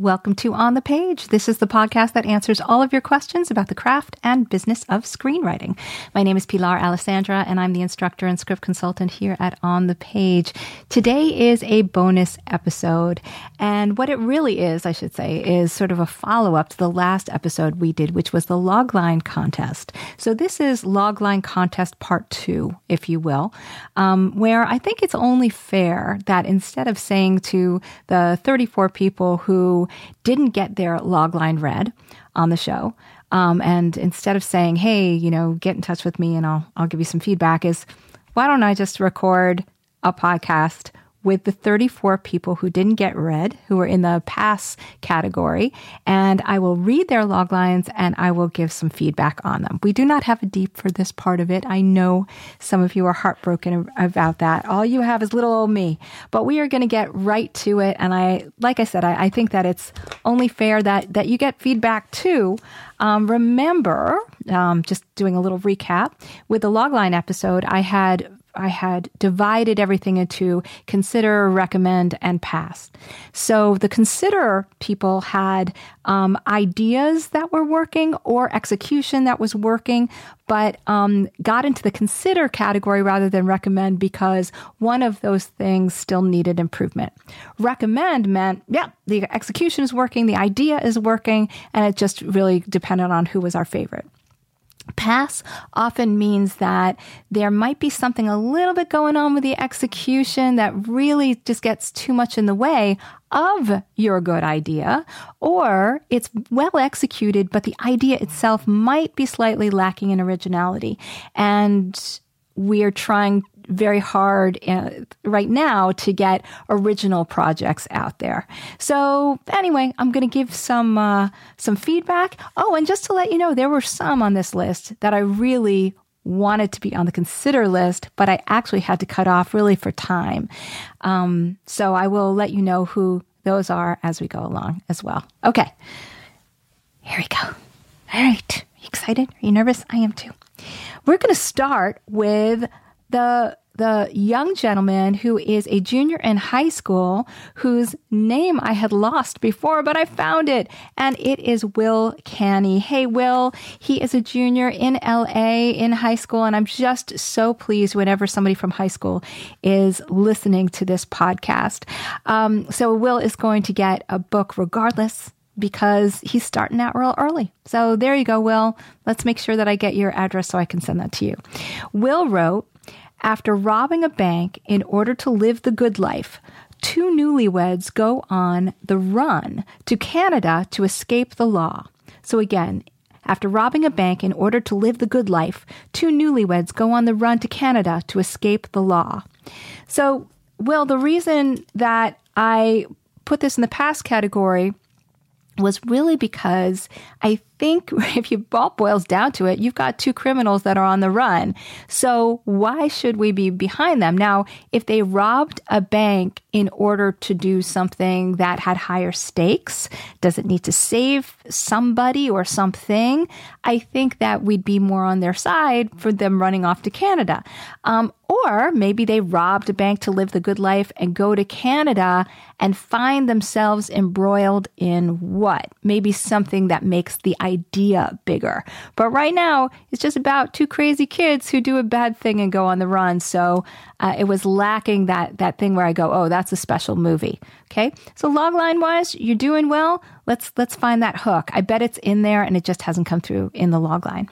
Welcome to On the Page. This is the podcast that answers all of your questions about the craft and business of screenwriting. My name is Pilar Alessandra, and I'm the instructor and script consultant here at On the Page. Today is a bonus episode, and what it really is, I should say, is sort of a follow up to the last episode we did, which was the logline contest. So this is logline contest part two, if you will, um, where I think it's only fair that instead of saying to the 34 people who didn't get their logline read on the show. Um, and instead of saying, "Hey, you know, get in touch with me and I'll I'll give you some feedback," is why don't I just record a podcast with the 34 people who didn't get read, who were in the pass category, and I will read their log lines and I will give some feedback on them. We do not have a deep for this part of it. I know some of you are heartbroken about that. All you have is little old me, but we are going to get right to it. And I, like I said, I, I think that it's only fair that, that you get feedback too. Um, remember, um, just doing a little recap with the logline episode, I had I had divided everything into consider, recommend, and pass. So the consider people had um, ideas that were working or execution that was working, but um, got into the consider category rather than recommend because one of those things still needed improvement. Recommend meant, yeah, the execution is working, the idea is working, and it just really depended on who was our favorite. Pass often means that there might be something a little bit going on with the execution that really just gets too much in the way of your good idea, or it's well executed, but the idea itself might be slightly lacking in originality. And we're trying very hard uh, right now to get original projects out there. So anyway, I'm going to give some uh, some feedback. Oh, and just to let you know, there were some on this list that I really wanted to be on the consider list, but I actually had to cut off really for time. Um, so I will let you know who those are as we go along as well. Okay, here we go. All right, you excited? Are you nervous? I am too. We're going to start with the the young gentleman who is a junior in high school whose name I had lost before, but I found it. And it is Will Canny. Hey, Will, he is a junior in LA in high school. And I'm just so pleased whenever somebody from high school is listening to this podcast. Um, so Will is going to get a book regardless because he's starting out real early. So there you go, Will. Let's make sure that I get your address so I can send that to you. Will wrote, after robbing a bank in order to live the good life, two newlyweds go on the run to Canada to escape the law. So again, after robbing a bank in order to live the good life, two newlyweds go on the run to Canada to escape the law. So, well, the reason that I put this in the past category was really because I think if you all boils down to it, you've got two criminals that are on the run. So why should we be behind them? Now, if they robbed a bank in order to do something that had higher stakes, does it need to save somebody or something? I think that we'd be more on their side for them running off to Canada. Um, or maybe they robbed a bank to live the good life and go to Canada and find themselves embroiled in what? Maybe something that makes the idea bigger. But right now, it's just about two crazy kids who do a bad thing and go on the run. So uh, it was lacking that that thing where I go, oh, that's a special movie. Okay, so logline wise, you're doing well. Let's let's find that hook. I bet it's in there, and it just hasn't come through in the logline.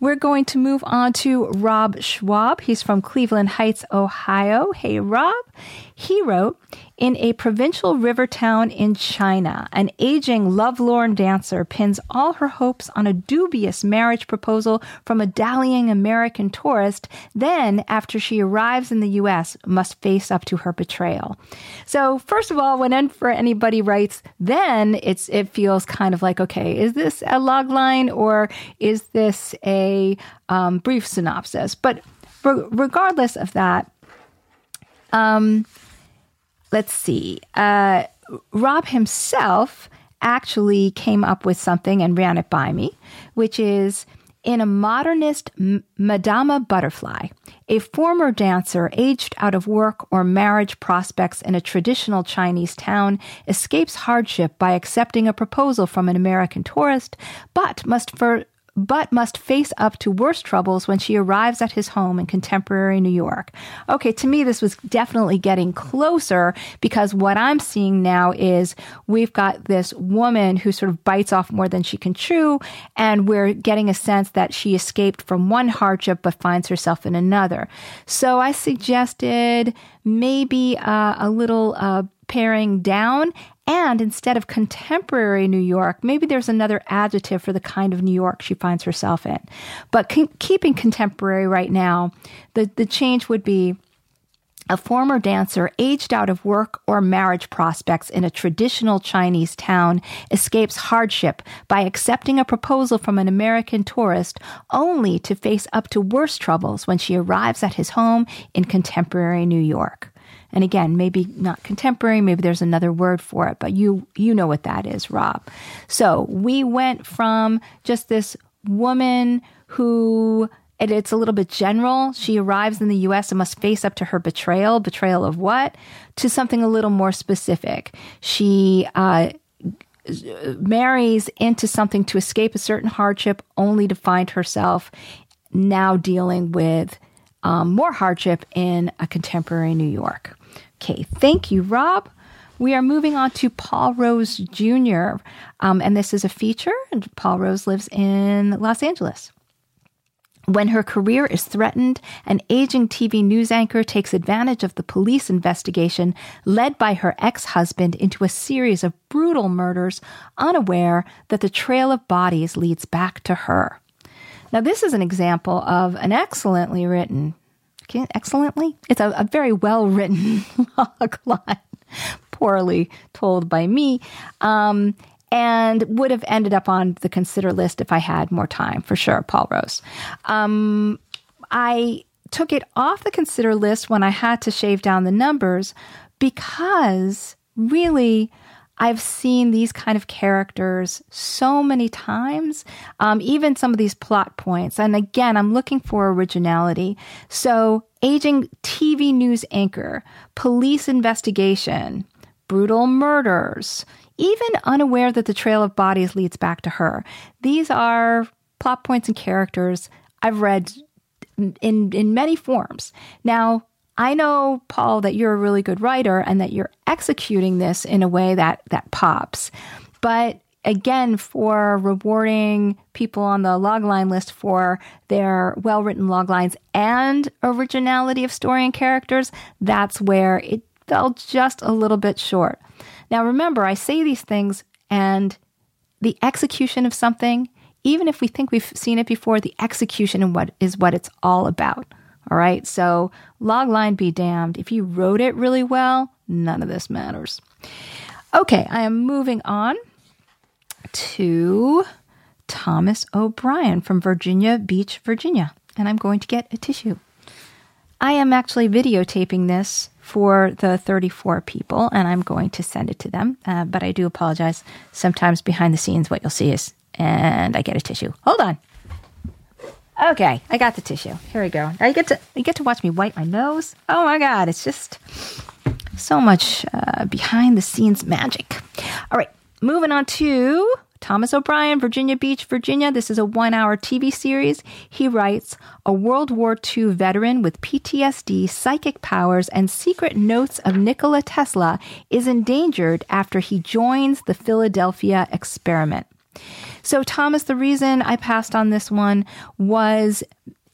We're going to move on to Rob Schwab. He's from Cleveland Heights, Ohio. Hey, Rob. He wrote, in a provincial river town in China, an aging, lovelorn dancer pins all her hopes on a dubious marriage proposal from a dallying American tourist, then, after she arrives in the U.S., must face up to her betrayal. So, first of all, whenever anybody writes, then it's it feels kind of like, okay, is this a log line or is this a um, brief synopsis? But re- regardless of that, um, let's see. Uh, Rob himself actually came up with something and ran it by me, which is in a modernist M- Madama Butterfly, a former dancer aged out of work or marriage prospects in a traditional Chinese town escapes hardship by accepting a proposal from an American tourist, but must for but must face up to worse troubles when she arrives at his home in contemporary New York. Okay, to me, this was definitely getting closer because what I'm seeing now is we've got this woman who sort of bites off more than she can chew, and we're getting a sense that she escaped from one hardship but finds herself in another. So I suggested maybe uh, a little uh, paring down and instead of contemporary New York, maybe there's another adjective for the kind of New York she finds herself in. But keeping contemporary right now, the, the change would be a former dancer aged out of work or marriage prospects in a traditional Chinese town escapes hardship by accepting a proposal from an American tourist only to face up to worse troubles when she arrives at his home in contemporary New York. And again, maybe not contemporary, maybe there's another word for it, but you you know what that is, Rob. So, we went from just this woman who and it's a little bit general. She arrives in the US and must face up to her betrayal. Betrayal of what? To something a little more specific. She uh, marries into something to escape a certain hardship only to find herself now dealing with um, more hardship in a contemporary New York. Okay, thank you, Rob. We are moving on to Paul Rose Jr., um, and this is a feature. And Paul Rose lives in Los Angeles. When her career is threatened, an aging TV news anchor takes advantage of the police investigation led by her ex husband into a series of brutal murders, unaware that the trail of bodies leads back to her. Now, this is an example of an excellently written excellently. It's a, a very well written log line, poorly told by me, um, and would have ended up on the consider list if I had more time, for sure, Paul Rose. Um, I took it off the consider list when I had to shave down the numbers because really I've seen these kind of characters so many times, um, even some of these plot points. And again, I'm looking for originality. So, aging TV news anchor, police investigation, brutal murders, even unaware that the trail of bodies leads back to her. These are plot points and characters I've read in in many forms. Now, I know, Paul, that you're a really good writer and that you're executing this in a way that, that pops. But again, for rewarding people on the logline list for their well written loglines and originality of story and characters, that's where it fell just a little bit short. Now, remember, I say these things and the execution of something, even if we think we've seen it before, the execution and what is what it's all about. All right. So logline be damned. If you wrote it really well, none of this matters. Okay. I am moving on to Thomas O'Brien from Virginia Beach, Virginia. And I'm going to get a tissue. I am actually videotaping this for the 34 people, and I'm going to send it to them. Uh, but I do apologize. Sometimes behind the scenes, what you'll see is, and I get a tissue. Hold on. Okay, I got the tissue. Here we go. You get to you get to watch me wipe my nose. Oh my god, it's just so much uh, behind the scenes magic. All right, moving on to Thomas O'Brien, Virginia Beach, Virginia. This is a one hour TV series. He writes A World War II veteran with PTSD, psychic powers, and secret notes of Nikola Tesla is endangered after he joins the Philadelphia experiment. So, Thomas, the reason I passed on this one was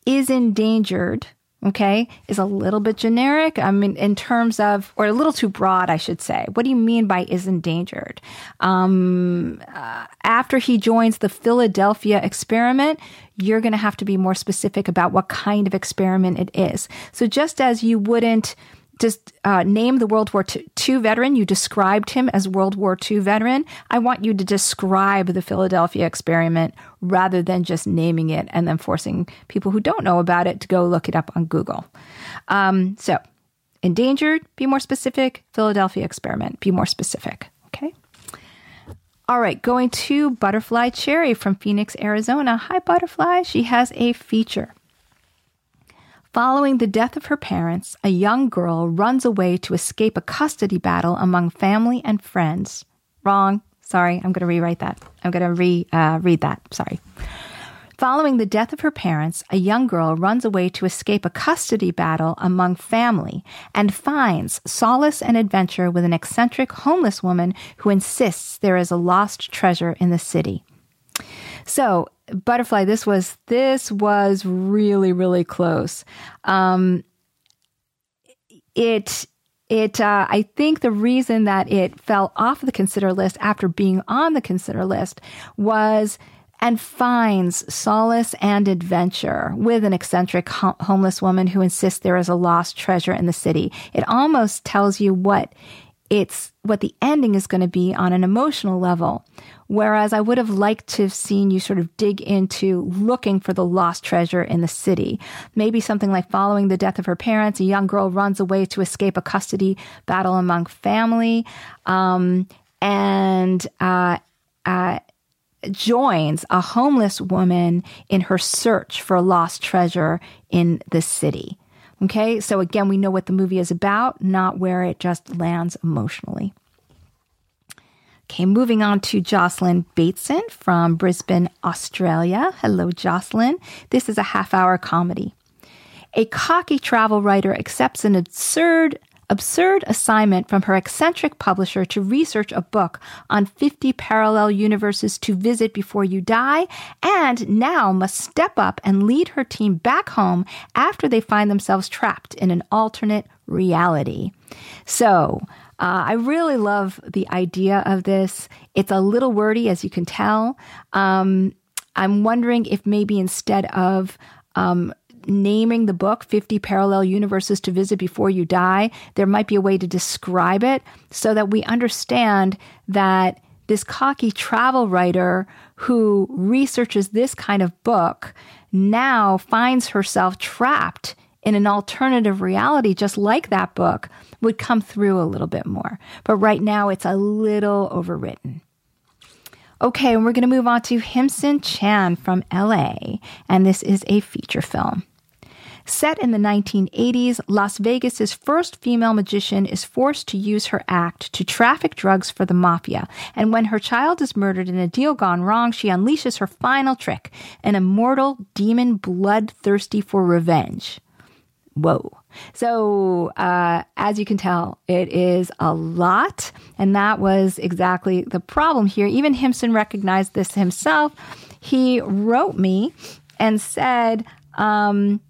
is endangered okay, is a little bit generic. I mean, in terms of, or a little too broad, I should say. What do you mean by is endangered? Um, uh, after he joins the Philadelphia experiment, you're going to have to be more specific about what kind of experiment it is. So just as you wouldn't, just uh, name the World War II veteran. You described him as World War II veteran. I want you to describe the Philadelphia experiment rather than just naming it and then forcing people who don't know about it to go look it up on Google. Um, so, endangered, be more specific. Philadelphia experiment, be more specific. Okay. All right, going to Butterfly Cherry from Phoenix, Arizona. Hi, Butterfly. She has a feature. Following the death of her parents, a young girl runs away to escape a custody battle among family and friends. Wrong. Sorry, I'm going to rewrite that. I'm going to re uh, read that. Sorry. Following the death of her parents, a young girl runs away to escape a custody battle among family and finds solace and adventure with an eccentric homeless woman who insists there is a lost treasure in the city. So, butterfly, this was this was really really close. Um, it it uh, I think the reason that it fell off the consider list after being on the consider list was and finds solace and adventure with an eccentric ho- homeless woman who insists there is a lost treasure in the city. It almost tells you what it's what the ending is going to be on an emotional level. Whereas I would have liked to have seen you sort of dig into looking for the lost treasure in the city. Maybe something like following the death of her parents, a young girl runs away to escape a custody battle among family, um, and uh, uh, joins a homeless woman in her search for a lost treasure in the city. Okay, so again, we know what the movie is about, not where it just lands emotionally. Okay, moving on to Jocelyn Bateson from Brisbane, Australia. Hello, Jocelyn. This is a half hour comedy. A cocky travel writer accepts an absurd absurd assignment from her eccentric publisher to research a book on 50 parallel universes to visit before you die, and now must step up and lead her team back home after they find themselves trapped in an alternate reality. So, uh, I really love the idea of this. It's a little wordy, as you can tell. Um, I'm wondering if maybe instead of um, naming the book 50 Parallel Universes to Visit Before You Die, there might be a way to describe it so that we understand that this cocky travel writer who researches this kind of book now finds herself trapped in an alternative reality, just like that book, would come through a little bit more. But right now, it's a little overwritten. Okay, and we're going to move on to Himson Chan from LA, and this is a feature film. Set in the 1980s, Las Vegas's first female magician is forced to use her act to traffic drugs for the mafia. And when her child is murdered in a deal gone wrong, she unleashes her final trick an immortal demon bloodthirsty for revenge. Whoa. So, uh, as you can tell, it is a lot. And that was exactly the problem here. Even Himson recognized this himself. He wrote me and said, um,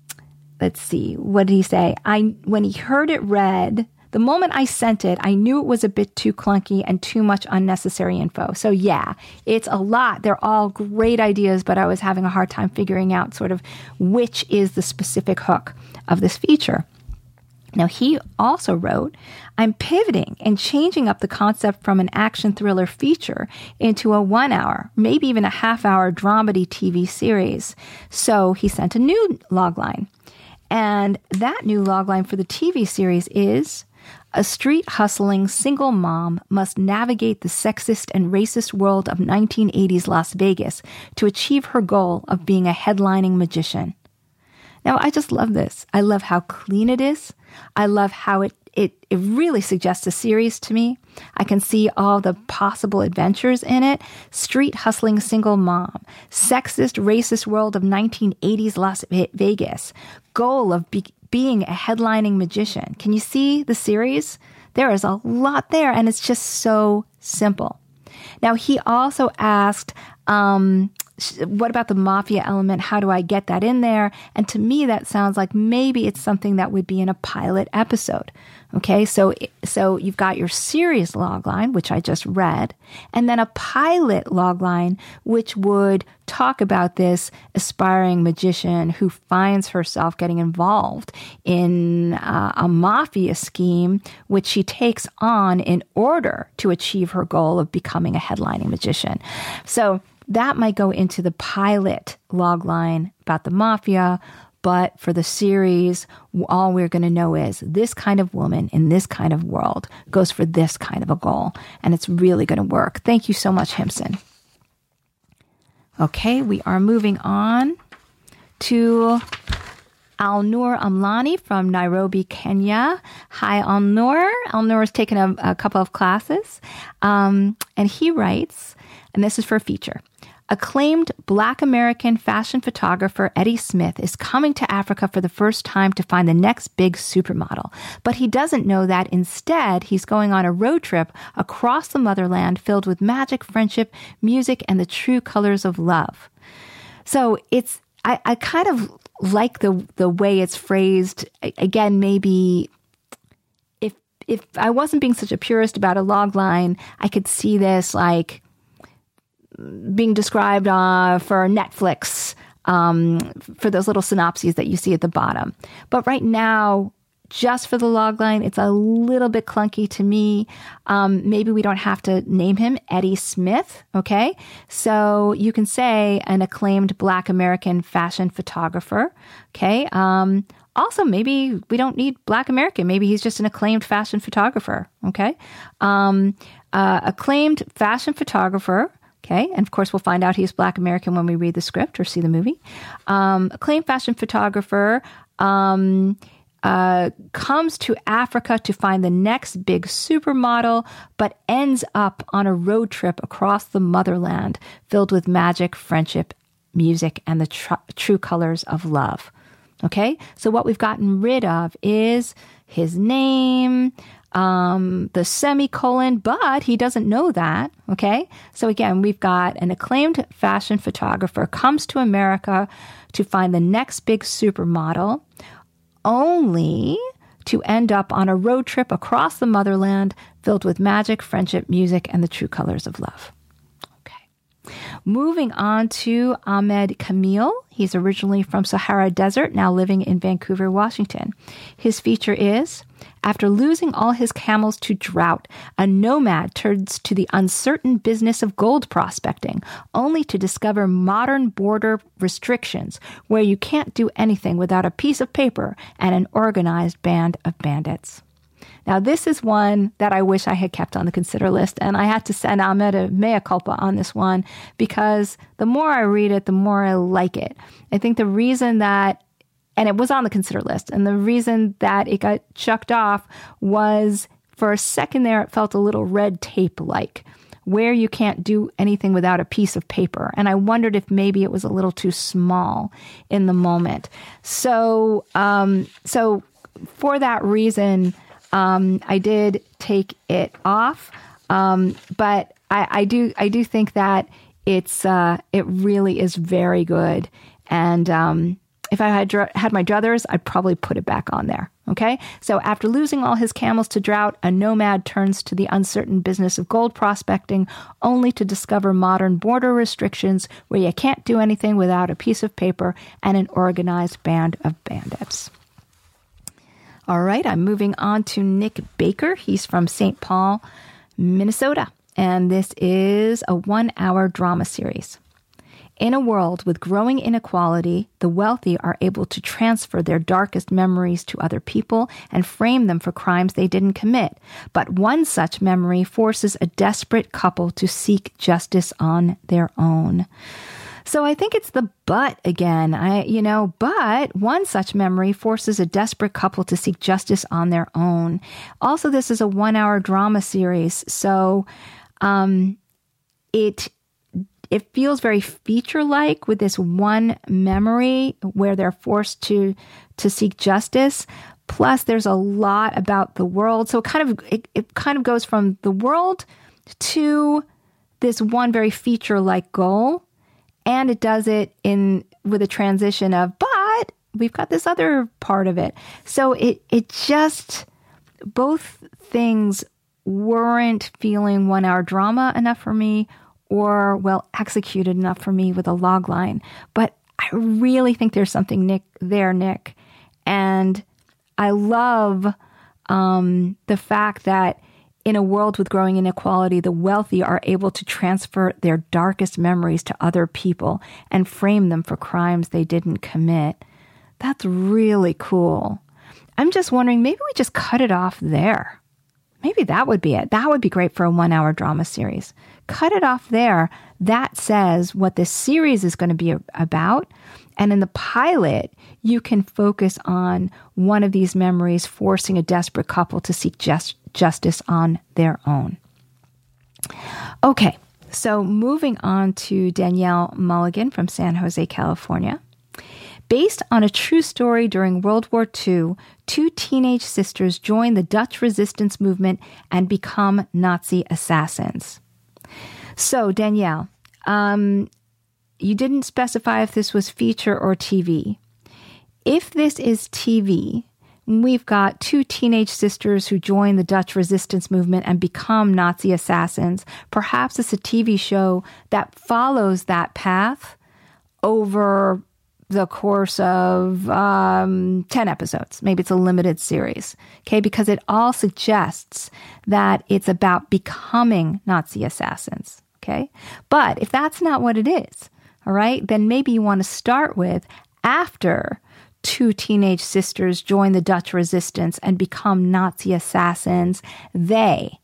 let's see, what did he say? I, when he heard it read, the moment I sent it, I knew it was a bit too clunky and too much unnecessary info. So, yeah, it's a lot. They're all great ideas, but I was having a hard time figuring out sort of which is the specific hook of this feature. Now, he also wrote, I'm pivoting and changing up the concept from an action thriller feature into a one hour, maybe even a half hour dramedy TV series. So he sent a new logline. And that new logline for the TV series is a street hustling single mom must navigate the sexist and racist world of 1980s Las Vegas to achieve her goal of being a headlining magician. Now, I just love this. I love how clean it is. I love how it, it, it really suggests a series to me. I can see all the possible adventures in it. Street hustling single mom, sexist, racist world of 1980s Las Vegas, goal of be- being a headlining magician. Can you see the series? There is a lot there, and it's just so simple. Now, he also asked um, what about the mafia element? How do I get that in there? And to me, that sounds like maybe it's something that would be in a pilot episode. Okay, so so you've got your series logline, which I just read, and then a pilot logline, which would talk about this aspiring magician who finds herself getting involved in uh, a mafia scheme, which she takes on in order to achieve her goal of becoming a headlining magician. So that might go into the pilot logline about the mafia. But for the series, all we're going to know is this kind of woman in this kind of world goes for this kind of a goal. And it's really going to work. Thank you so much, Himson. Okay, we are moving on to Al Noor Amlani from Nairobi, Kenya. Hi, Alnur. Alnur has taken a, a couple of classes. Um, and he writes, and this is for a feature. Acclaimed black American fashion photographer Eddie Smith is coming to Africa for the first time to find the next big supermodel. But he doesn't know that instead he's going on a road trip across the motherland filled with magic, friendship, music, and the true colors of love. So it's, I, I kind of like the, the way it's phrased. Again, maybe if, if I wasn't being such a purist about a log line, I could see this like, being described uh, for Netflix um, for those little synopses that you see at the bottom. But right now, just for the logline, it's a little bit clunky to me. Um, maybe we don't have to name him Eddie Smith. Okay. So you can say an acclaimed Black American fashion photographer. Okay. Um, also, maybe we don't need Black American. Maybe he's just an acclaimed fashion photographer. Okay. Um, uh, acclaimed fashion photographer Okay. And of course, we'll find out he's Black American when we read the script or see the movie. Um, acclaimed fashion photographer um, uh, comes to Africa to find the next big supermodel, but ends up on a road trip across the motherland filled with magic, friendship, music, and the tr- true colors of love. Okay. So what we've gotten rid of is his name, um, the semicolon, but he doesn't know that. Okay. So again, we've got an acclaimed fashion photographer comes to America to find the next big supermodel, only to end up on a road trip across the motherland filled with magic, friendship, music, and the true colors of love. Moving on to Ahmed Kamil. He's originally from Sahara Desert, now living in Vancouver, Washington. His feature is after losing all his camels to drought, a nomad turns to the uncertain business of gold prospecting, only to discover modern border restrictions where you can't do anything without a piece of paper and an organized band of bandits. Now, this is one that I wish I had kept on the consider list, and I had to send Ahmed a mea culpa on this one because the more I read it, the more I like it. I think the reason that and it was on the consider list. And the reason that it got chucked off was for a second there, it felt a little red tape like, where you can't do anything without a piece of paper. And I wondered if maybe it was a little too small in the moment. So, um, so for that reason, um, I did take it off. Um, but I, I, do, I do think that it's, uh, it really is very good. And, um, if I had dr- had my druthers, I'd probably put it back on there. Okay? So after losing all his camels to drought, a nomad turns to the uncertain business of gold prospecting, only to discover modern border restrictions where you can't do anything without a piece of paper and an organized band of bandits. All right, I'm moving on to Nick Baker. He's from St. Paul, Minnesota, and this is a one hour drama series. In a world with growing inequality, the wealthy are able to transfer their darkest memories to other people and frame them for crimes they didn't commit. But one such memory forces a desperate couple to seek justice on their own. So I think it's the but again. I, you know, but one such memory forces a desperate couple to seek justice on their own. Also, this is a one hour drama series. So, um, it it feels very feature like with this one memory where they're forced to to seek justice. Plus, there's a lot about the world, so it kind of it, it kind of goes from the world to this one very feature like goal. And it does it in with a transition of but we've got this other part of it. So it it just both things weren't feeling one hour drama enough for me or well executed enough for me with a log line. But I really think there's something Nick there, Nick. And I love um, the fact that in a world with growing inequality, the wealthy are able to transfer their darkest memories to other people and frame them for crimes they didn't commit. That's really cool. I'm just wondering, maybe we just cut it off there. Maybe that would be it. That would be great for a one hour drama series. Cut it off there. That says what this series is going to be about. And in the pilot, you can focus on one of these memories forcing a desperate couple to seek just, justice on their own. Okay, so moving on to Danielle Mulligan from San Jose, California. Based on a true story during World War II, two teenage sisters join the Dutch resistance movement and become Nazi assassins. So, Danielle, um, you didn't specify if this was feature or TV. If this is TV, we've got two teenage sisters who join the Dutch resistance movement and become Nazi assassins. Perhaps it's a TV show that follows that path over the course of um, 10 episodes. Maybe it's a limited series. Okay, because it all suggests that it's about becoming Nazi assassins. Okay, but if that's not what it is, all right, then maybe you want to start with after two teenage sisters join the Dutch resistance and become Nazi assassins, they.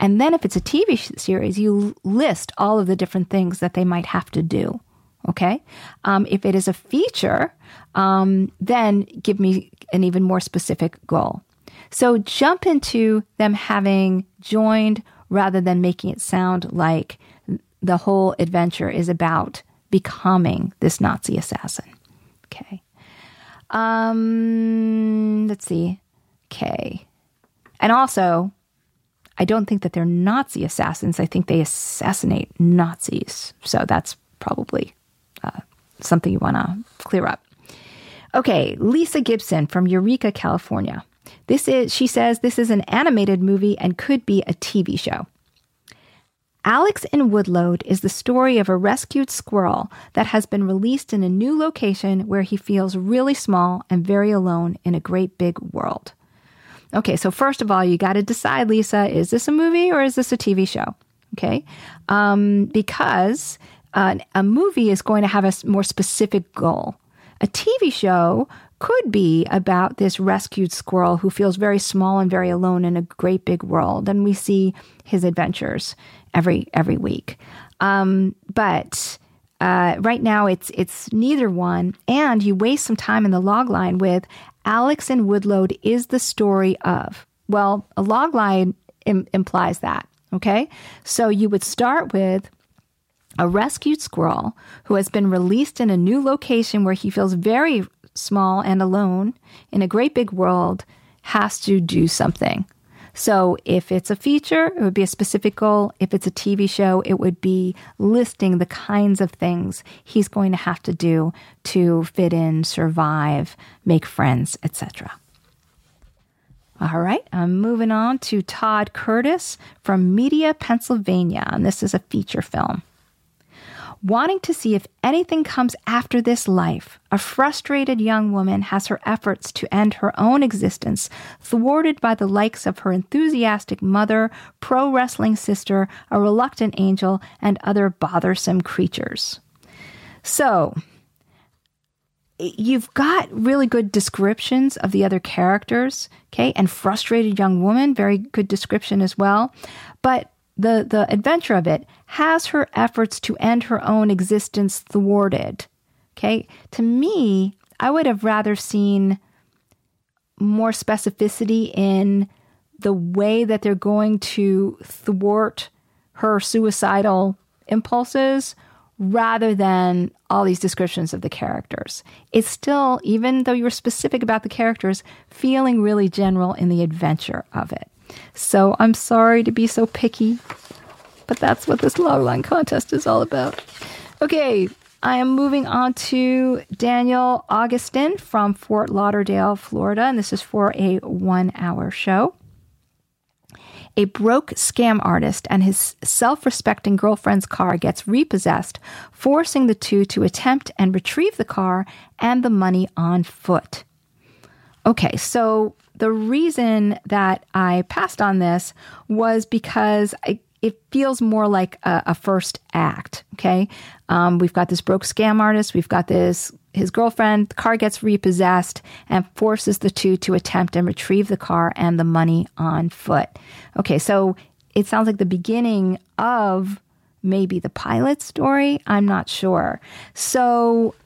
And then if it's a TV series, you list all of the different things that they might have to do. Okay. Um, if it is a feature, um, then give me an even more specific goal. So jump into them having joined rather than making it sound like the whole adventure is about becoming this Nazi assassin. Okay. Um, let's see. Okay. And also, I don't think that they're Nazi assassins. I think they assassinate Nazis. So that's probably uh, something you want to clear up. Okay, Lisa Gibson from Eureka, California. This is, she says, this is an animated movie and could be a TV show. Alex in Woodlode is the story of a rescued squirrel that has been released in a new location where he feels really small and very alone in a great big world. Okay, so first of all, you got to decide, Lisa, is this a movie or is this a TV show? Okay, um, because uh, a movie is going to have a more specific goal. A TV show could be about this rescued squirrel who feels very small and very alone in a great big world, and we see his adventures every every week. Um, but uh, right now, it's it's neither one, and you waste some time in the log line with Alex and Woodlode is the story of. Well, a log line Im- implies that. Okay, so you would start with a rescued squirrel who has been released in a new location where he feels very small and alone in a great big world has to do something. So if it's a feature, it would be a specific goal. If it's a TV show, it would be listing the kinds of things he's going to have to do to fit in, survive, make friends, etc. All right, I'm moving on to Todd Curtis from Media, Pennsylvania, and this is a feature film wanting to see if anything comes after this life, a frustrated young woman has her efforts to end her own existence thwarted by the likes of her enthusiastic mother, pro wrestling sister, a reluctant angel, and other bothersome creatures. So, you've got really good descriptions of the other characters, okay, and frustrated young woman, very good description as well. But the, the adventure of it has her efforts to end her own existence thwarted. Okay. To me, I would have rather seen more specificity in the way that they're going to thwart her suicidal impulses rather than all these descriptions of the characters. It's still, even though you were specific about the characters, feeling really general in the adventure of it. So I'm sorry to be so picky, but that's what this logline contest is all about. Okay, I am moving on to Daniel Augustin from Fort Lauderdale, Florida, and this is for a one hour show. A broke scam artist and his self respecting girlfriend's car gets repossessed, forcing the two to attempt and retrieve the car and the money on foot. Okay, so the reason that I passed on this was because I, it feels more like a, a first act. Okay, um, we've got this broke scam artist, we've got this his girlfriend. The car gets repossessed and forces the two to attempt and retrieve the car and the money on foot. Okay, so it sounds like the beginning of maybe the pilot story. I'm not sure. So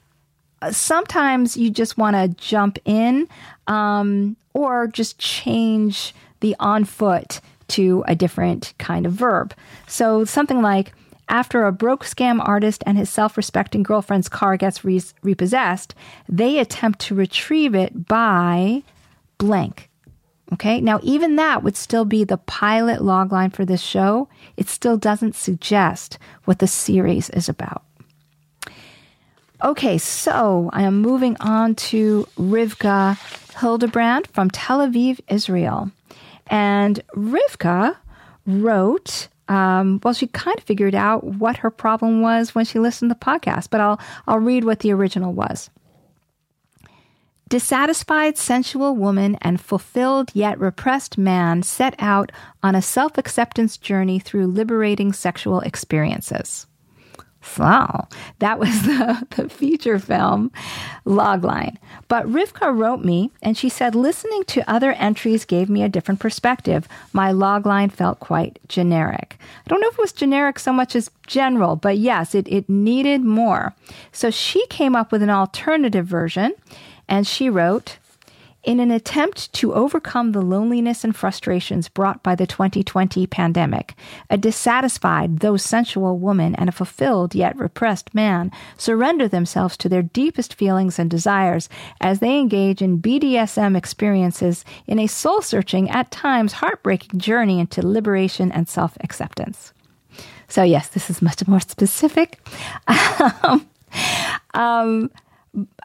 uh, sometimes you just want to jump in um, or just change the on foot to a different kind of verb. So something like, after a broke scam artist and his self respecting girlfriend's car gets re- repossessed, they attempt to retrieve it by blank. Okay, now even that would still be the pilot logline for this show. It still doesn't suggest what the series is about. Okay, so I am moving on to Rivka Hildebrand from Tel Aviv, Israel. And Rivka wrote, um, well, she kind of figured out what her problem was when she listened to the podcast, but I'll, I'll read what the original was. Dissatisfied, sensual woman and fulfilled yet repressed man set out on a self acceptance journey through liberating sexual experiences. So that was the, the feature film logline. But Rivka wrote me and she said, listening to other entries gave me a different perspective. My logline felt quite generic. I don't know if it was generic so much as general, but yes, it, it needed more. So she came up with an alternative version and she wrote, in an attempt to overcome the loneliness and frustrations brought by the 2020 pandemic, a dissatisfied, though sensual woman and a fulfilled yet repressed man surrender themselves to their deepest feelings and desires as they engage in BDSM experiences in a soul searching, at times heartbreaking journey into liberation and self acceptance. So, yes, this is much more specific. um, um,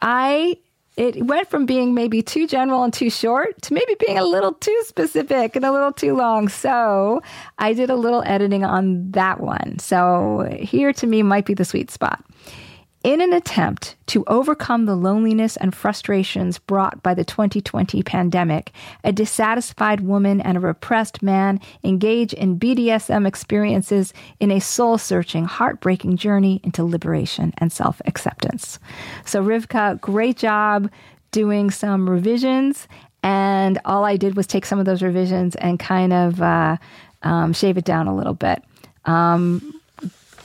I it went from being maybe too general and too short to maybe being a little too specific and a little too long. So I did a little editing on that one. So here to me might be the sweet spot. In an attempt to overcome the loneliness and frustrations brought by the 2020 pandemic, a dissatisfied woman and a repressed man engage in BDSM experiences in a soul searching, heartbreaking journey into liberation and self acceptance. So, Rivka, great job doing some revisions. And all I did was take some of those revisions and kind of uh, um, shave it down a little bit. Um,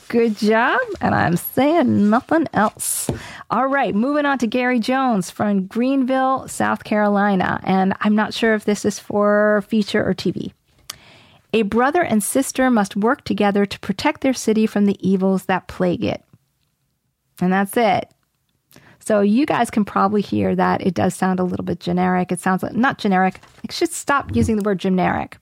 Good job. And I'm saying nothing else. All right, moving on to Gary Jones from Greenville, South Carolina. And I'm not sure if this is for feature or TV. A brother and sister must work together to protect their city from the evils that plague it. And that's it. So you guys can probably hear that it does sound a little bit generic. It sounds like not generic. I should stop using the word generic.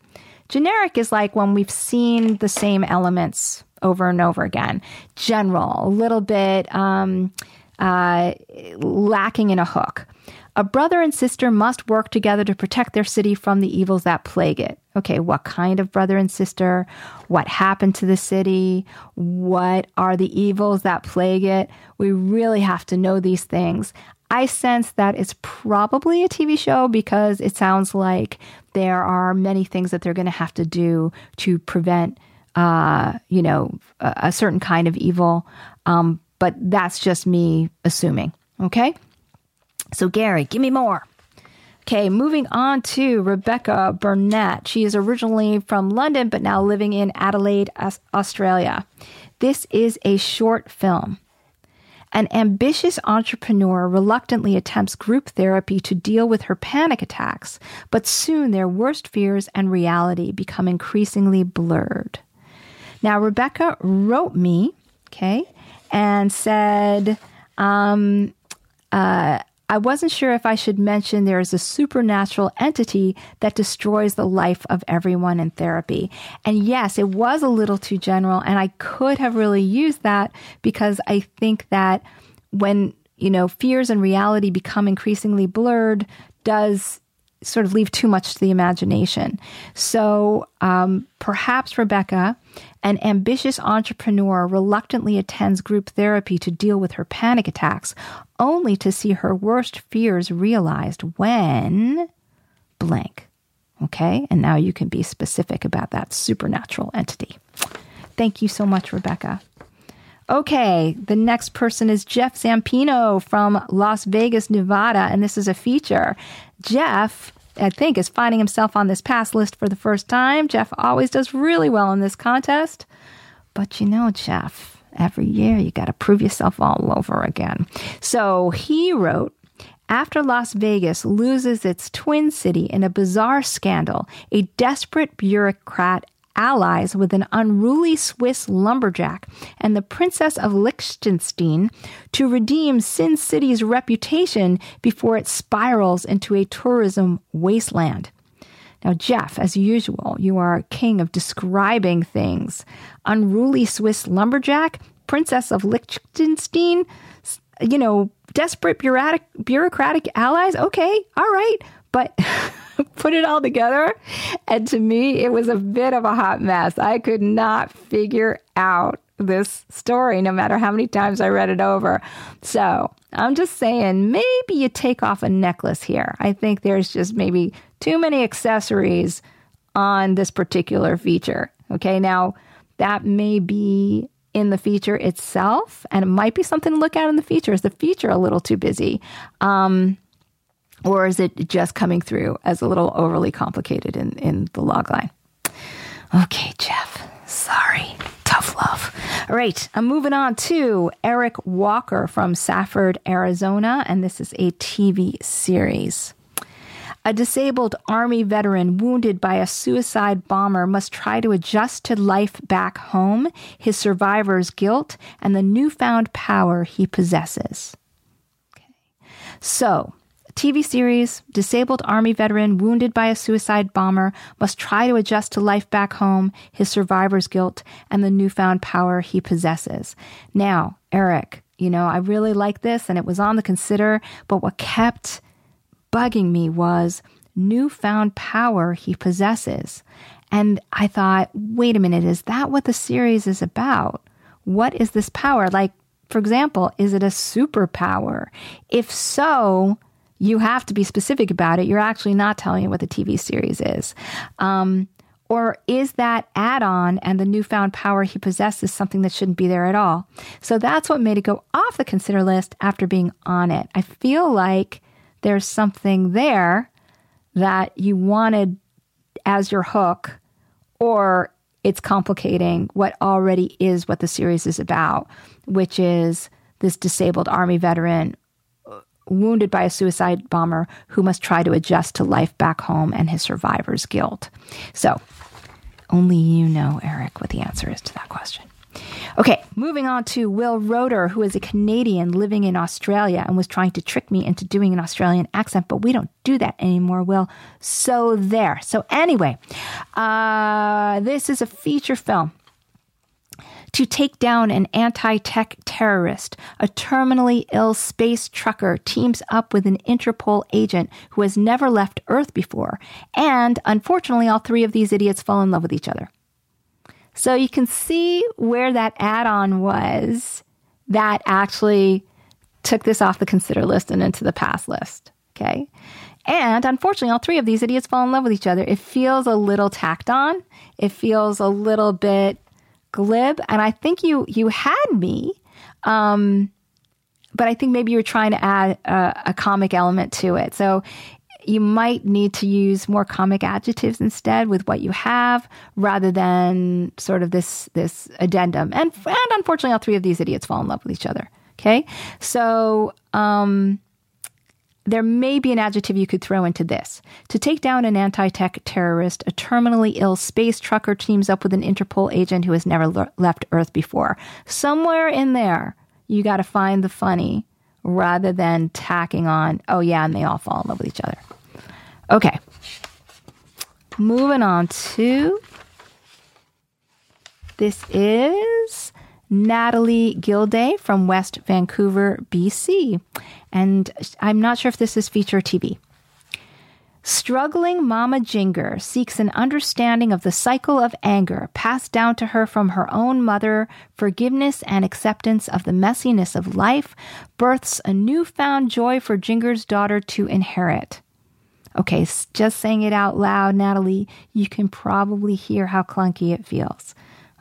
Generic is like when we've seen the same elements over and over again. General, a little bit um, uh, lacking in a hook. A brother and sister must work together to protect their city from the evils that plague it. Okay, what kind of brother and sister? What happened to the city? What are the evils that plague it? We really have to know these things. I sense that it's probably a TV show because it sounds like there are many things that they're going to have to do to prevent uh, you know, a, a, certain kind of evil. Um, but that's just me assuming. Okay. So, Gary, give me more. Okay, moving on to Rebecca Burnett. She is originally from London, but now living in Adelaide, Australia. This is a short film. An ambitious entrepreneur reluctantly attempts group therapy to deal with her panic attacks, but soon their worst fears and reality become increasingly blurred. Now, Rebecca wrote me, okay, and said, um, uh, I wasn't sure if I should mention there is a supernatural entity that destroys the life of everyone in therapy. And yes, it was a little too general, and I could have really used that because I think that when, you know, fears and reality become increasingly blurred, does sort of leave too much to the imagination. So um, perhaps Rebecca, an ambitious entrepreneur, reluctantly attends group therapy to deal with her panic attacks, only to see her worst fears realized when blank. Okay, and now you can be specific about that supernatural entity. Thank you so much, Rebecca. Okay, the next person is Jeff Zampino from Las Vegas, Nevada, and this is a feature. Jeff, I think, is finding himself on this pass list for the first time. Jeff always does really well in this contest. But you know, Jeff, every year you got to prove yourself all over again. So he wrote, after Las Vegas loses its twin city in a bizarre scandal, a desperate bureaucrat allies with an unruly Swiss lumberjack and the Princess of Liechtenstein to redeem Sin City's reputation before it spirals into a tourism wasteland. Now, Jeff, as usual, you are king of describing things. Unruly Swiss lumberjack, Princess of Liechtenstein, you know, desperate bureaucratic, bureaucratic allies. Okay, all right. But put it all together. And to me, it was a bit of a hot mess. I could not figure out this story no matter how many times I read it over. So I'm just saying, maybe you take off a necklace here. I think there's just maybe too many accessories on this particular feature. Okay, now that may be in the feature itself, and it might be something to look at in the feature. Is the feature a little too busy? Um, or is it just coming through as a little overly complicated in, in the logline? Okay, Jeff. Sorry. Tough love. All right, I'm moving on to Eric Walker from Safford, Arizona, and this is a TV series. A disabled Army veteran wounded by a suicide bomber must try to adjust to life back home, his survivor's guilt, and the newfound power he possesses. Okay. So, TV series, disabled Army veteran wounded by a suicide bomber must try to adjust to life back home, his survivor's guilt, and the newfound power he possesses. Now, Eric, you know, I really like this and it was on the consider, but what kept bugging me was newfound power he possesses. And I thought, wait a minute, is that what the series is about? What is this power? Like, for example, is it a superpower? If so, you have to be specific about it. You're actually not telling it what the TV series is. Um, or is that add on and the newfound power he possesses something that shouldn't be there at all? So that's what made it go off the consider list after being on it. I feel like there's something there that you wanted as your hook, or it's complicating what already is what the series is about, which is this disabled army veteran wounded by a suicide bomber who must try to adjust to life back home and his survivor's guilt. So, only you know, Eric, what the answer is to that question. Okay, moving on to Will Roeder, who is a Canadian living in Australia and was trying to trick me into doing an Australian accent, but we don't do that anymore, Will. So there. So, anyway, uh, this is a feature film to take down an anti tech terrorist. A terminally ill space trucker teams up with an Interpol agent who has never left Earth before. And unfortunately, all three of these idiots fall in love with each other. So you can see where that add on was that actually took this off the consider list and into the pass list. Okay. And unfortunately, all three of these idiots fall in love with each other. It feels a little tacked on. It feels a little bit glib, and I think you you had me. Um, but I think maybe you're trying to add a, a comic element to it. So you might need to use more comic adjectives instead with what you have rather than sort of this this addendum. And and unfortunately all three of these idiots fall in love with each other. Okay? So um there may be an adjective you could throw into this. To take down an anti tech terrorist, a terminally ill space trucker teams up with an Interpol agent who has never le- left Earth before. Somewhere in there, you got to find the funny rather than tacking on, oh yeah, and they all fall in love with each other. Okay. Moving on to this is Natalie Gilday from West Vancouver, BC. And I'm not sure if this is feature TV. Struggling Mama Jinger seeks an understanding of the cycle of anger passed down to her from her own mother, forgiveness and acceptance of the messiness of life, births a newfound joy for Jinger's daughter to inherit. Okay, just saying it out loud, Natalie, you can probably hear how clunky it feels.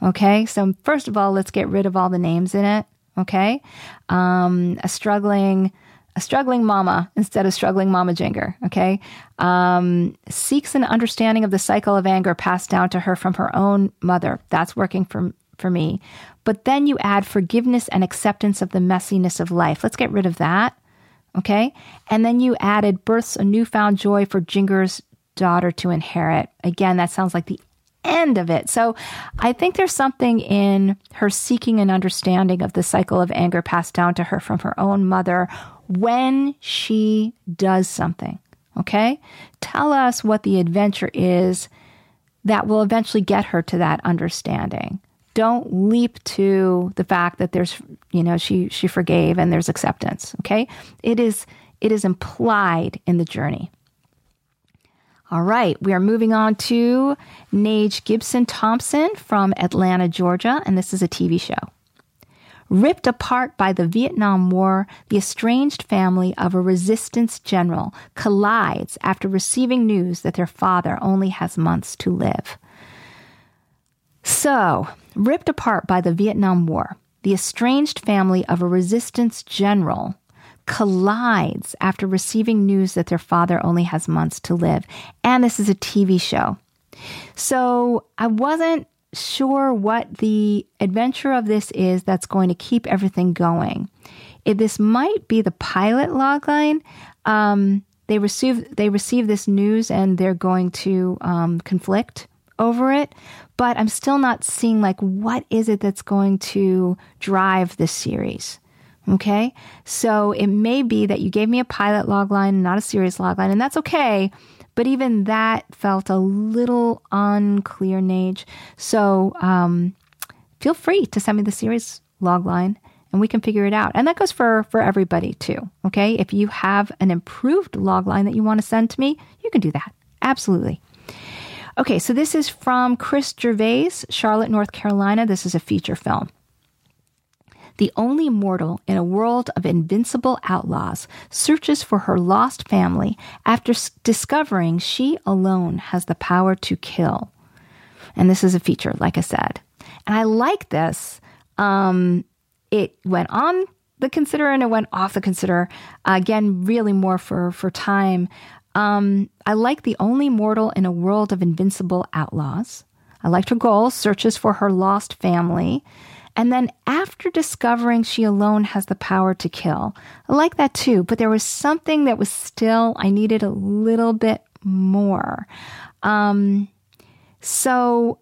Okay, so first of all, let's get rid of all the names in it. Okay, um, a struggling a struggling mama instead of struggling mama jinger. Okay. Um, seeks an understanding of the cycle of anger passed down to her from her own mother. That's working for, for me. But then you add forgiveness and acceptance of the messiness of life. Let's get rid of that. Okay. And then you added births a newfound joy for Jinger's daughter to inherit. Again, that sounds like the end of it. So I think there's something in her seeking an understanding of the cycle of anger passed down to her from her own mother when she does something. Okay? Tell us what the adventure is that will eventually get her to that understanding. Don't leap to the fact that there's, you know, she she forgave and there's acceptance, okay? It is it is implied in the journey. All right, we are moving on to Nage Gibson Thompson from Atlanta, Georgia, and this is a TV show. Ripped apart by the Vietnam War, the estranged family of a resistance general collides after receiving news that their father only has months to live. So, ripped apart by the Vietnam War, the estranged family of a resistance general collides after receiving news that their father only has months to live. And this is a TV show. So I wasn't sure what the adventure of this is that's going to keep everything going. If this might be the pilot logline. Um, they receive they receive this news and they're going to um, conflict over it. But I'm still not seeing like what is it that's going to drive this series. Okay, so it may be that you gave me a pilot logline, not a series logline, and that's okay. But even that felt a little unclear, Nage. So um, feel free to send me the series logline and we can figure it out. And that goes for, for everybody too. Okay. If you have an improved logline that you want to send to me, you can do that. Absolutely. Okay. So this is from Chris Gervais, Charlotte, North Carolina. This is a feature film the only mortal in a world of invincible outlaws, searches for her lost family after s- discovering she alone has the power to kill. And this is a feature, like I said. And I like this. Um, it went on the consider and it went off the consider. Uh, again, really more for, for time. Um, I like the only mortal in a world of invincible outlaws. I liked her goal, searches for her lost family. And then after discovering she alone has the power to kill, I like that too, but there was something that was still, I needed a little bit more. Um, so,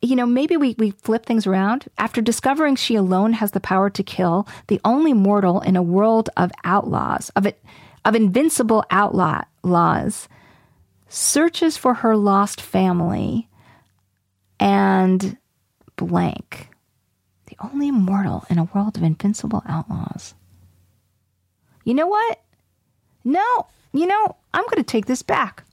you know, maybe we, we flip things around. After discovering she alone has the power to kill, the only mortal in a world of outlaws, of it, of invincible outlaws, searches for her lost family and blank. The only immortal in a world of invincible outlaws. You know what? No, you know, I'm going to take this back.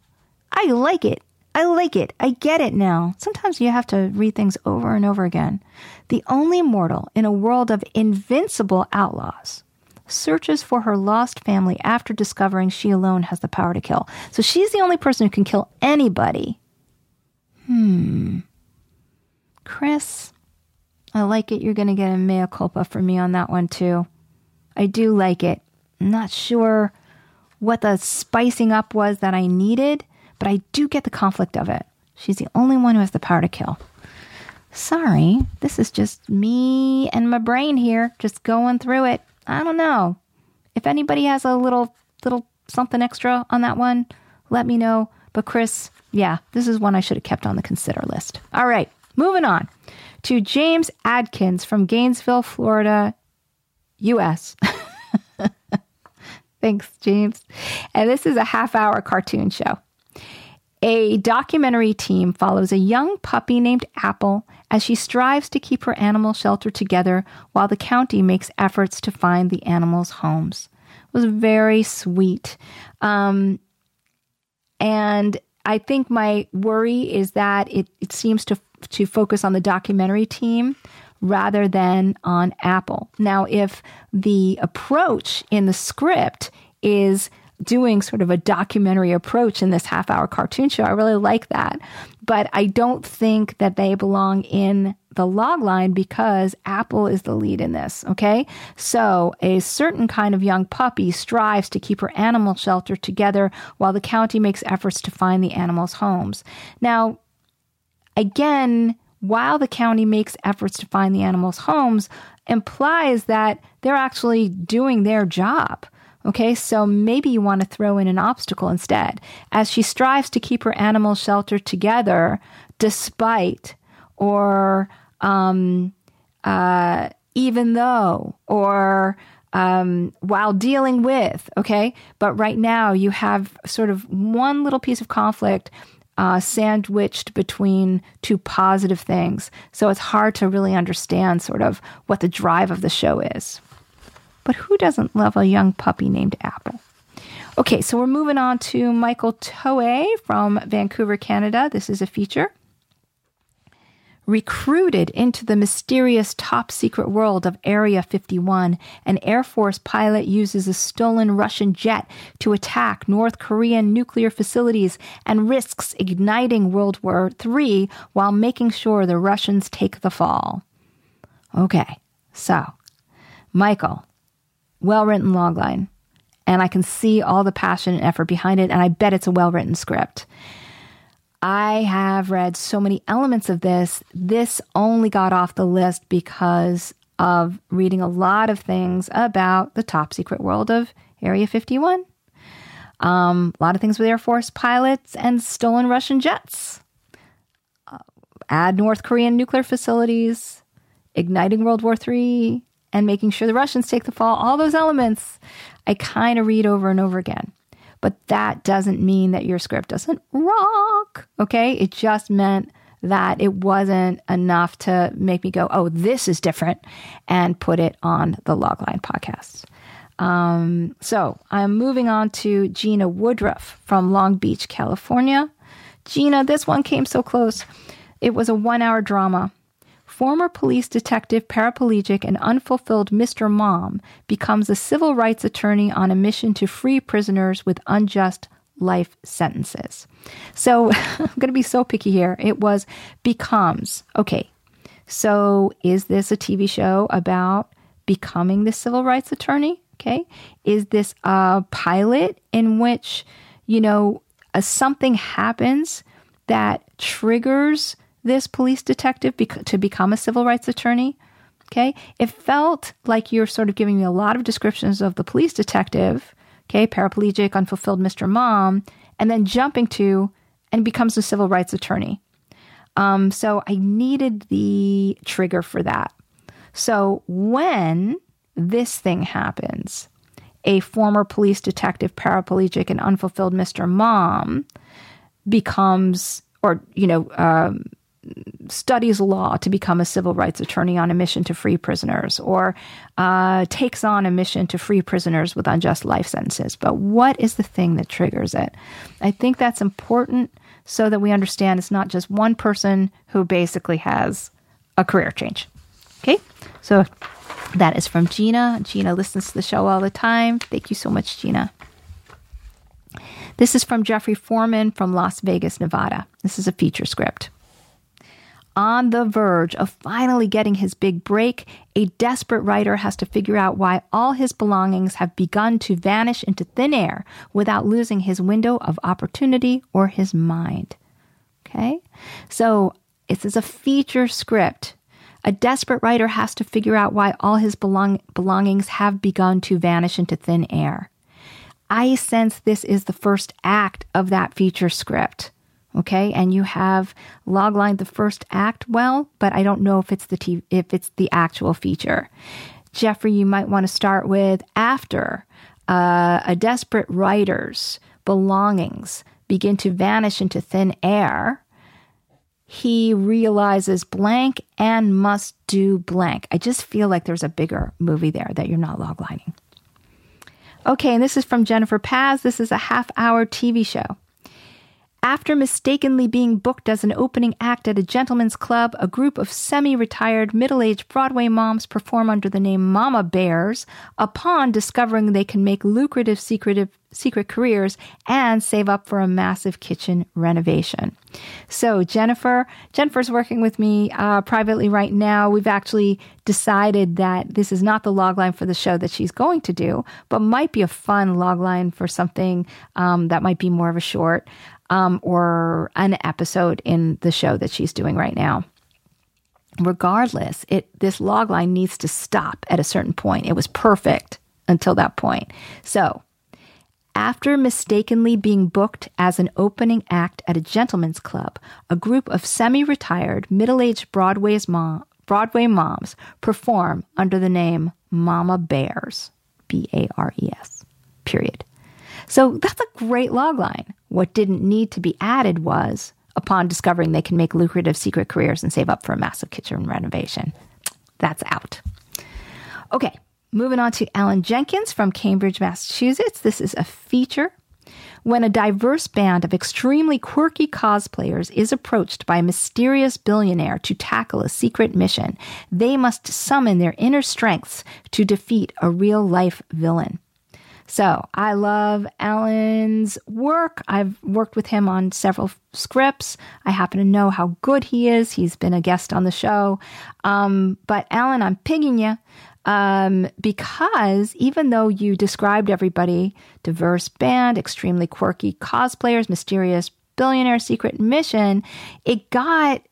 I like it. I like it. I get it now. Sometimes you have to read things over and over again. The only mortal in a world of invincible outlaws searches for her lost family after discovering she alone has the power to kill. So she's the only person who can kill anybody. Hmm. Chris, I like it. You're going to get a mea culpa for me on that one too. I do like it. I'm not sure what the spicing up was that I needed, but I do get the conflict of it. She's the only one who has the power to kill. Sorry, this is just me and my brain here, just going through it. I don't know. If anybody has a little little something extra on that one, let me know. But Chris, yeah, this is one I should have kept on the consider list. All right. Moving on to James Adkins from Gainesville, Florida, US. Thanks, James. And this is a half hour cartoon show. A documentary team follows a young puppy named Apple as she strives to keep her animal shelter together while the county makes efforts to find the animals' homes. It was very sweet. Um, and I think my worry is that it, it seems to, to focus on the documentary team rather than on Apple. Now, if the approach in the script is doing sort of a documentary approach in this half hour cartoon show. I really like that. But I don't think that they belong in the log line because Apple is the lead in this. Okay. So a certain kind of young puppy strives to keep her animal shelter together while the county makes efforts to find the animals' homes. Now, again, while the county makes efforts to find the animals' homes, implies that they're actually doing their job. Okay, so maybe you want to throw in an obstacle instead. As she strives to keep her animal shelter together despite or um, uh, even though or um, while dealing with, okay? But right now you have sort of one little piece of conflict uh, sandwiched between two positive things. So it's hard to really understand sort of what the drive of the show is. But who doesn't love a young puppy named Apple? Okay, so we're moving on to Michael Toei from Vancouver, Canada. This is a feature. Recruited into the mysterious top secret world of Area 51, an Air Force pilot uses a stolen Russian jet to attack North Korean nuclear facilities and risks igniting World War III while making sure the Russians take the fall. Okay, so Michael well written logline. And I can see all the passion and effort behind it. And I bet it's a well written script. I have read so many elements of this. This only got off the list because of reading a lot of things about the top secret world of Area 51. Um, a lot of things with Air Force pilots and stolen Russian jets. Uh, add North Korean nuclear facilities, igniting World War III, and making sure the Russians take the fall, all those elements I kind of read over and over again. But that doesn't mean that your script doesn't rock. Okay. It just meant that it wasn't enough to make me go, oh, this is different, and put it on the Logline podcast. Um, so I'm moving on to Gina Woodruff from Long Beach, California. Gina, this one came so close. It was a one hour drama former police detective, paraplegic, and unfulfilled Mr. Mom becomes a civil rights attorney on a mission to free prisoners with unjust life sentences. So I'm going to be so picky here. It was becomes. Okay. So is this a TV show about becoming the civil rights attorney? Okay. Is this a pilot in which, you know, something happens that triggers this police detective bec- to become a civil rights attorney. Okay. It felt like you're sort of giving me a lot of descriptions of the police detective, okay, paraplegic, unfulfilled Mr. Mom, and then jumping to and becomes a civil rights attorney. Um, so I needed the trigger for that. So when this thing happens, a former police detective, paraplegic, and unfulfilled Mr. Mom becomes, or, you know, um, studies law to become a civil rights attorney on a mission to free prisoners or uh, takes on a mission to free prisoners with unjust life sentences. But what is the thing that triggers it? I think that's important so that we understand it's not just one person who basically has a career change. Okay? So that is from Gina. Gina listens to the show all the time. Thank you so much, Gina. This is from Jeffrey Foreman from Las Vegas, Nevada. This is a feature script on the verge of finally getting his big break, a desperate writer has to figure out why all his belongings have begun to vanish into thin air without losing his window of opportunity or his mind. Okay? So, this is a feature script. A desperate writer has to figure out why all his belong- belongings have begun to vanish into thin air. I sense this is the first act of that feature script. Okay, and you have logline the first act well, but I don't know if it's the t- if it's the actual feature. Jeffrey, you might want to start with after uh, a desperate writer's belongings begin to vanish into thin air, he realizes blank and must do blank. I just feel like there's a bigger movie there that you're not loglining. Okay, and this is from Jennifer Paz. This is a half hour TV show. After mistakenly being booked as an opening act at a gentleman's club, a group of semi retired middle aged Broadway moms perform under the name Mama Bares upon discovering they can make lucrative secretive, secret careers and save up for a massive kitchen renovation. So, Jennifer, Jennifer's working with me uh, privately right now. We've actually decided that this is not the logline for the show that she's going to do, but might be a fun logline for something um, that might be more of a short um, or an episode in the show that she's doing right now. Regardless, it this log line needs to stop at a certain point. It was perfect until that point. So, after mistakenly being booked as an opening act at a gentleman's club, a group of semi retired, middle aged mom, Broadway moms perform under the name Mama Bares. B A R E S. Period. So that's a great logline. What didn't need to be added was upon discovering they can make lucrative secret careers and save up for a massive kitchen renovation. That's out. Okay, moving on to Alan Jenkins from Cambridge, Massachusetts. This is a feature. When a diverse band of extremely quirky cosplayers is approached by a mysterious billionaire to tackle a secret mission, they must summon their inner strengths to defeat a real life villain. So I love Alan's work. I've worked with him on several scripts. I happen to know how good he is. He's been a guest on the show. Um, but Alan, I'm pigging you um, because even though you described everybody diverse band, extremely quirky cosplayers, mysterious billionaire secret mission, it got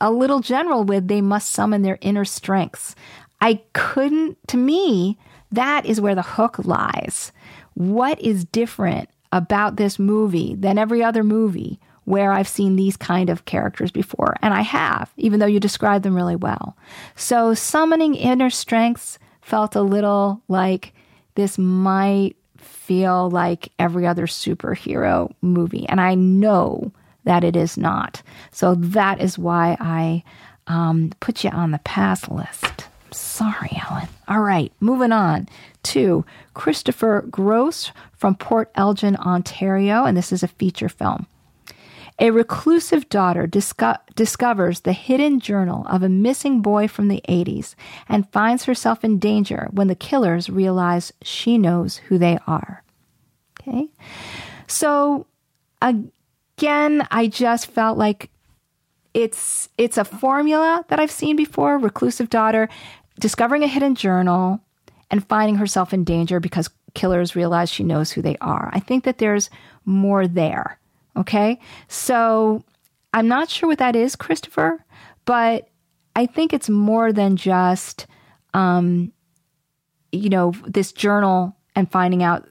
a little general with they must summon their inner strengths. I couldn't, to me, that is where the hook lies. What is different about this movie than every other movie where I've seen these kind of characters before? And I have, even though you described them really well. So summoning inner strengths felt a little like this might feel like every other superhero movie. And I know that it is not. So that is why I um, put you on the pass list. Sorry, Ellen. All right, moving on to Christopher Gross from Port Elgin, Ontario, and this is a feature film. A reclusive daughter disco- discovers the hidden journal of a missing boy from the 80s and finds herself in danger when the killers realize she knows who they are. Okay? So, again, I just felt like it's it's a formula that I've seen before. Reclusive daughter discovering a hidden journal and finding herself in danger because killers realize she knows who they are. I think that there's more there. Okay. So I'm not sure what that is, Christopher, but I think it's more than just, um, you know, this journal and finding out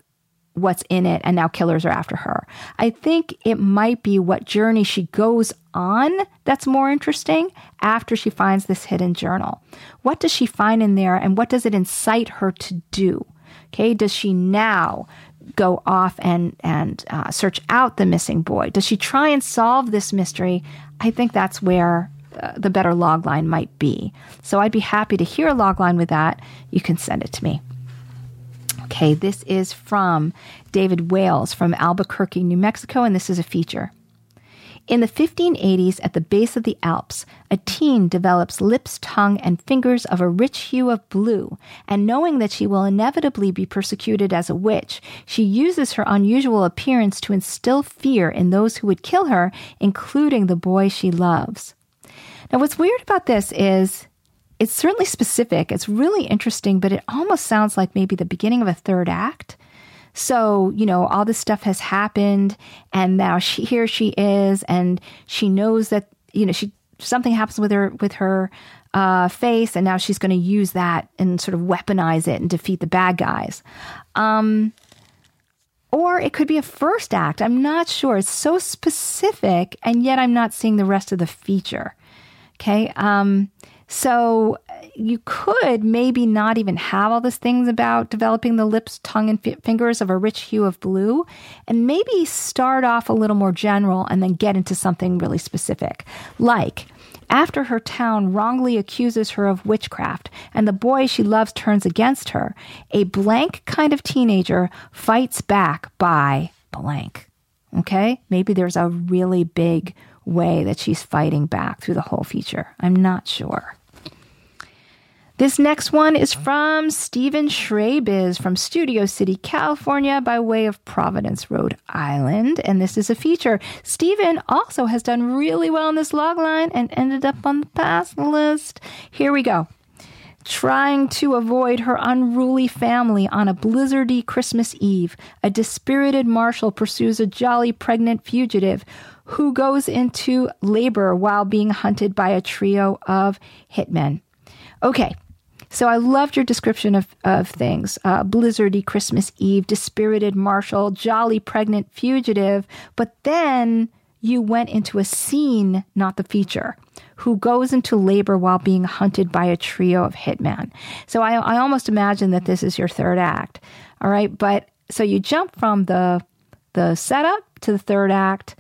what's in it and now killers are after her. I think it might be what journey she goes on that's more interesting after she finds this hidden journal. What does she find in there and what does it incite her to do? Okay, does she now go off and and uh, search out the missing boy? Does she try and solve this mystery? I think that's where uh, the better logline might be. So I'd be happy to hear a logline with that. You can send it to me. Okay, this is from David Wales from Albuquerque, New Mexico, and this is a feature. In the 1580s, at the base of the Alps, a teen develops lips, tongue, and fingers of a rich hue of blue, and knowing that she will inevitably be persecuted as a witch, she uses her unusual appearance to instill fear in those who would kill her, including the boy she loves. Now, what's weird about this is it's certainly specific. It's really interesting, but it almost sounds like maybe the beginning of a third act. So, you know, all this stuff has happened and now she here she is and she knows that, you know, she something happens with her with her uh, face and now she's going to use that and sort of weaponize it and defeat the bad guys. Um, or it could be a first act. I'm not sure. It's so specific and yet I'm not seeing the rest of the feature. Okay. Um, So you could maybe not even have all these things about developing the lips, tongue, and f- fingers of a rich hue of blue, and maybe start off a little more general and then get into something really specific. Like, after her town wrongly accuses her of witchcraft and the boy she loves turns against her, a blank kind of teenager fights back by blank. Okay? Maybe there's a really big way that she's fighting back through the whole feature. I'm not sure. This next one is from Stephen Schrabiz from Studio City, California, by way of Providence, Rhode Island. And this is a feature. Stephen also has done really well in this logline and ended up on the pass list. Here we go. Trying to avoid her unruly family on a blizzardy Christmas Eve, a dispirited marshal pursues a jolly pregnant fugitive who goes into labor while being hunted by a trio of hitmen. Okay, so I loved your description of, of things. Uh, blizzardy Christmas Eve, dispirited marshal, jolly pregnant fugitive. But then you went into a scene, not the feature, who goes into labor while being hunted by a trio of hitmen. So I, I almost imagine that this is your third act. All right. But so you jump from the, the setup to the third act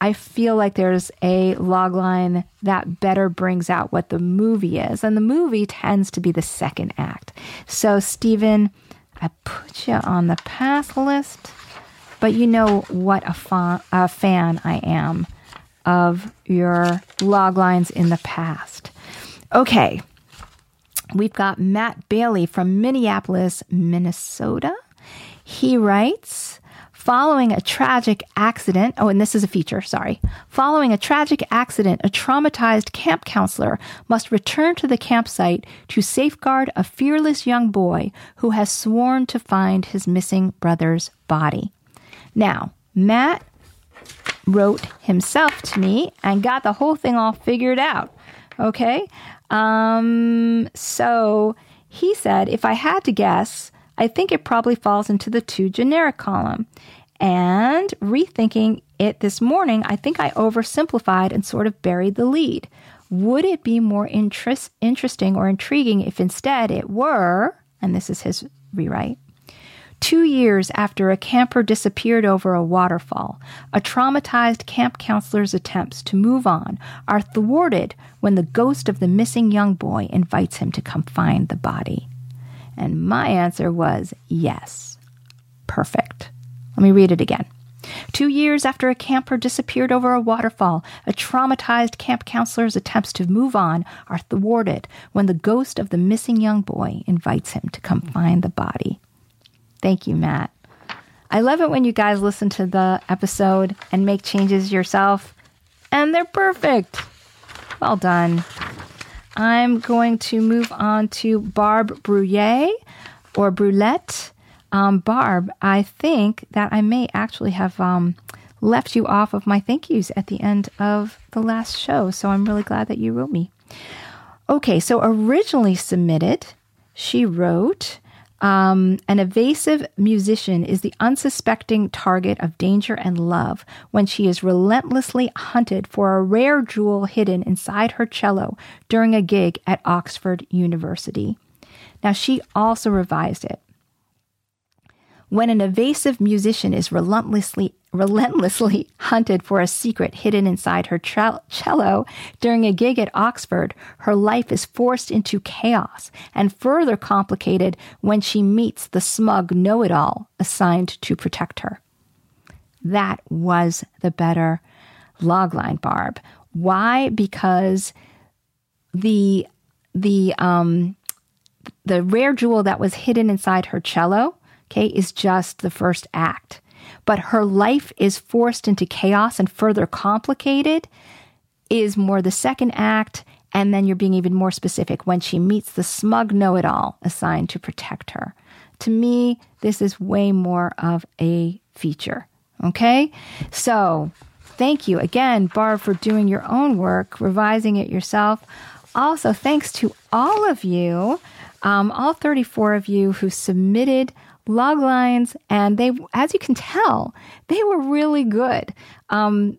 I feel like there's a logline that better brings out what the movie is. And the movie tends to be the second act. So, Stephen, I put you on the pass list, but you know what a, fa- a fan I am of your loglines in the past. Okay, we've got Matt Bailey from Minneapolis, Minnesota. He writes, Following a tragic accident, oh, and this is a feature, sorry. Following a tragic accident, a traumatized camp counselor must return to the campsite to safeguard a fearless young boy who has sworn to find his missing brother's body. Now, Matt wrote himself to me and got the whole thing all figured out. Okay? Um, so he said, if I had to guess, I think it probably falls into the too generic column. And rethinking it this morning, I think I oversimplified and sort of buried the lead. Would it be more interest, interesting or intriguing if instead it were, and this is his rewrite, Two years after a camper disappeared over a waterfall, a traumatized camp counselor's attempts to move on are thwarted when the ghost of the missing young boy invites him to come find the body. And my answer was yes. Perfect. Let me read it again. Two years after a camper disappeared over a waterfall, a traumatized camp counselor's attempts to move on are thwarted when the ghost of the missing young boy invites him to come find the body. Thank you, Matt. I love it when you guys listen to the episode and make changes yourself, and they're perfect. Well done. I'm going to move on to Barb Bruyere or Brulette. Um, Barb, I think that I may actually have um, left you off of my thank yous at the end of the last show. So I'm really glad that you wrote me. Okay, so originally submitted, she wrote, um, an evasive musician is the unsuspecting target of danger and love when she is relentlessly hunted for a rare jewel hidden inside her cello during a gig at Oxford University. Now, she also revised it. When an evasive musician is relentlessly relentlessly hunted for a secret hidden inside her cello during a gig at Oxford, her life is forced into chaos and further complicated when she meets the smug know it all assigned to protect her. That was the better logline, Barb. Why? Because the the um the rare jewel that was hidden inside her cello okay, is just the first act. But her life is forced into chaos and further complicated is more the second act. And then you're being even more specific when she meets the smug know it all assigned to protect her. To me, this is way more of a feature. Okay? So, thank you again, Barb, for doing your own work, revising it yourself. Also, thanks to all of you, um, all 34 of you who submitted log lines, and they, as you can tell, they were really good. Um,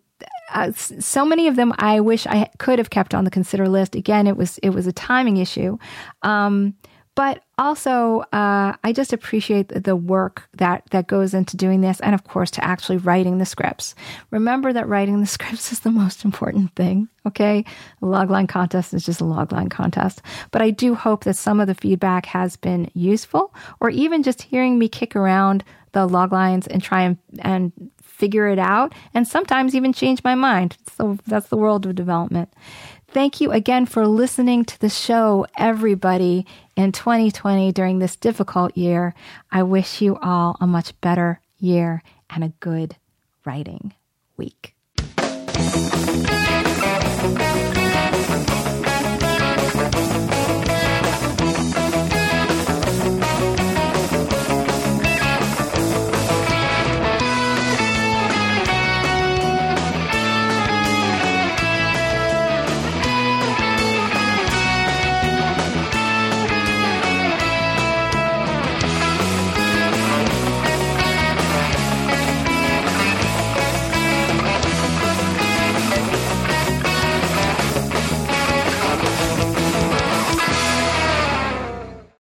uh, so many of them I wish I could have kept on the consider list. Again, it was it was a timing issue. Um, but also, uh, I just appreciate the work that, that goes into doing this, and of course, to actually writing the scripts. Remember that writing the scripts is the most important thing, okay? A logline contest is just a logline contest. But I do hope that some of the feedback has been useful, or even just hearing me kick around the log lines and try and, and figure it out, and sometimes even change my mind. So that's the world of development. Thank you again for listening to the show, everybody, in 2020 during this difficult year. I wish you all a much better year and a good writing week.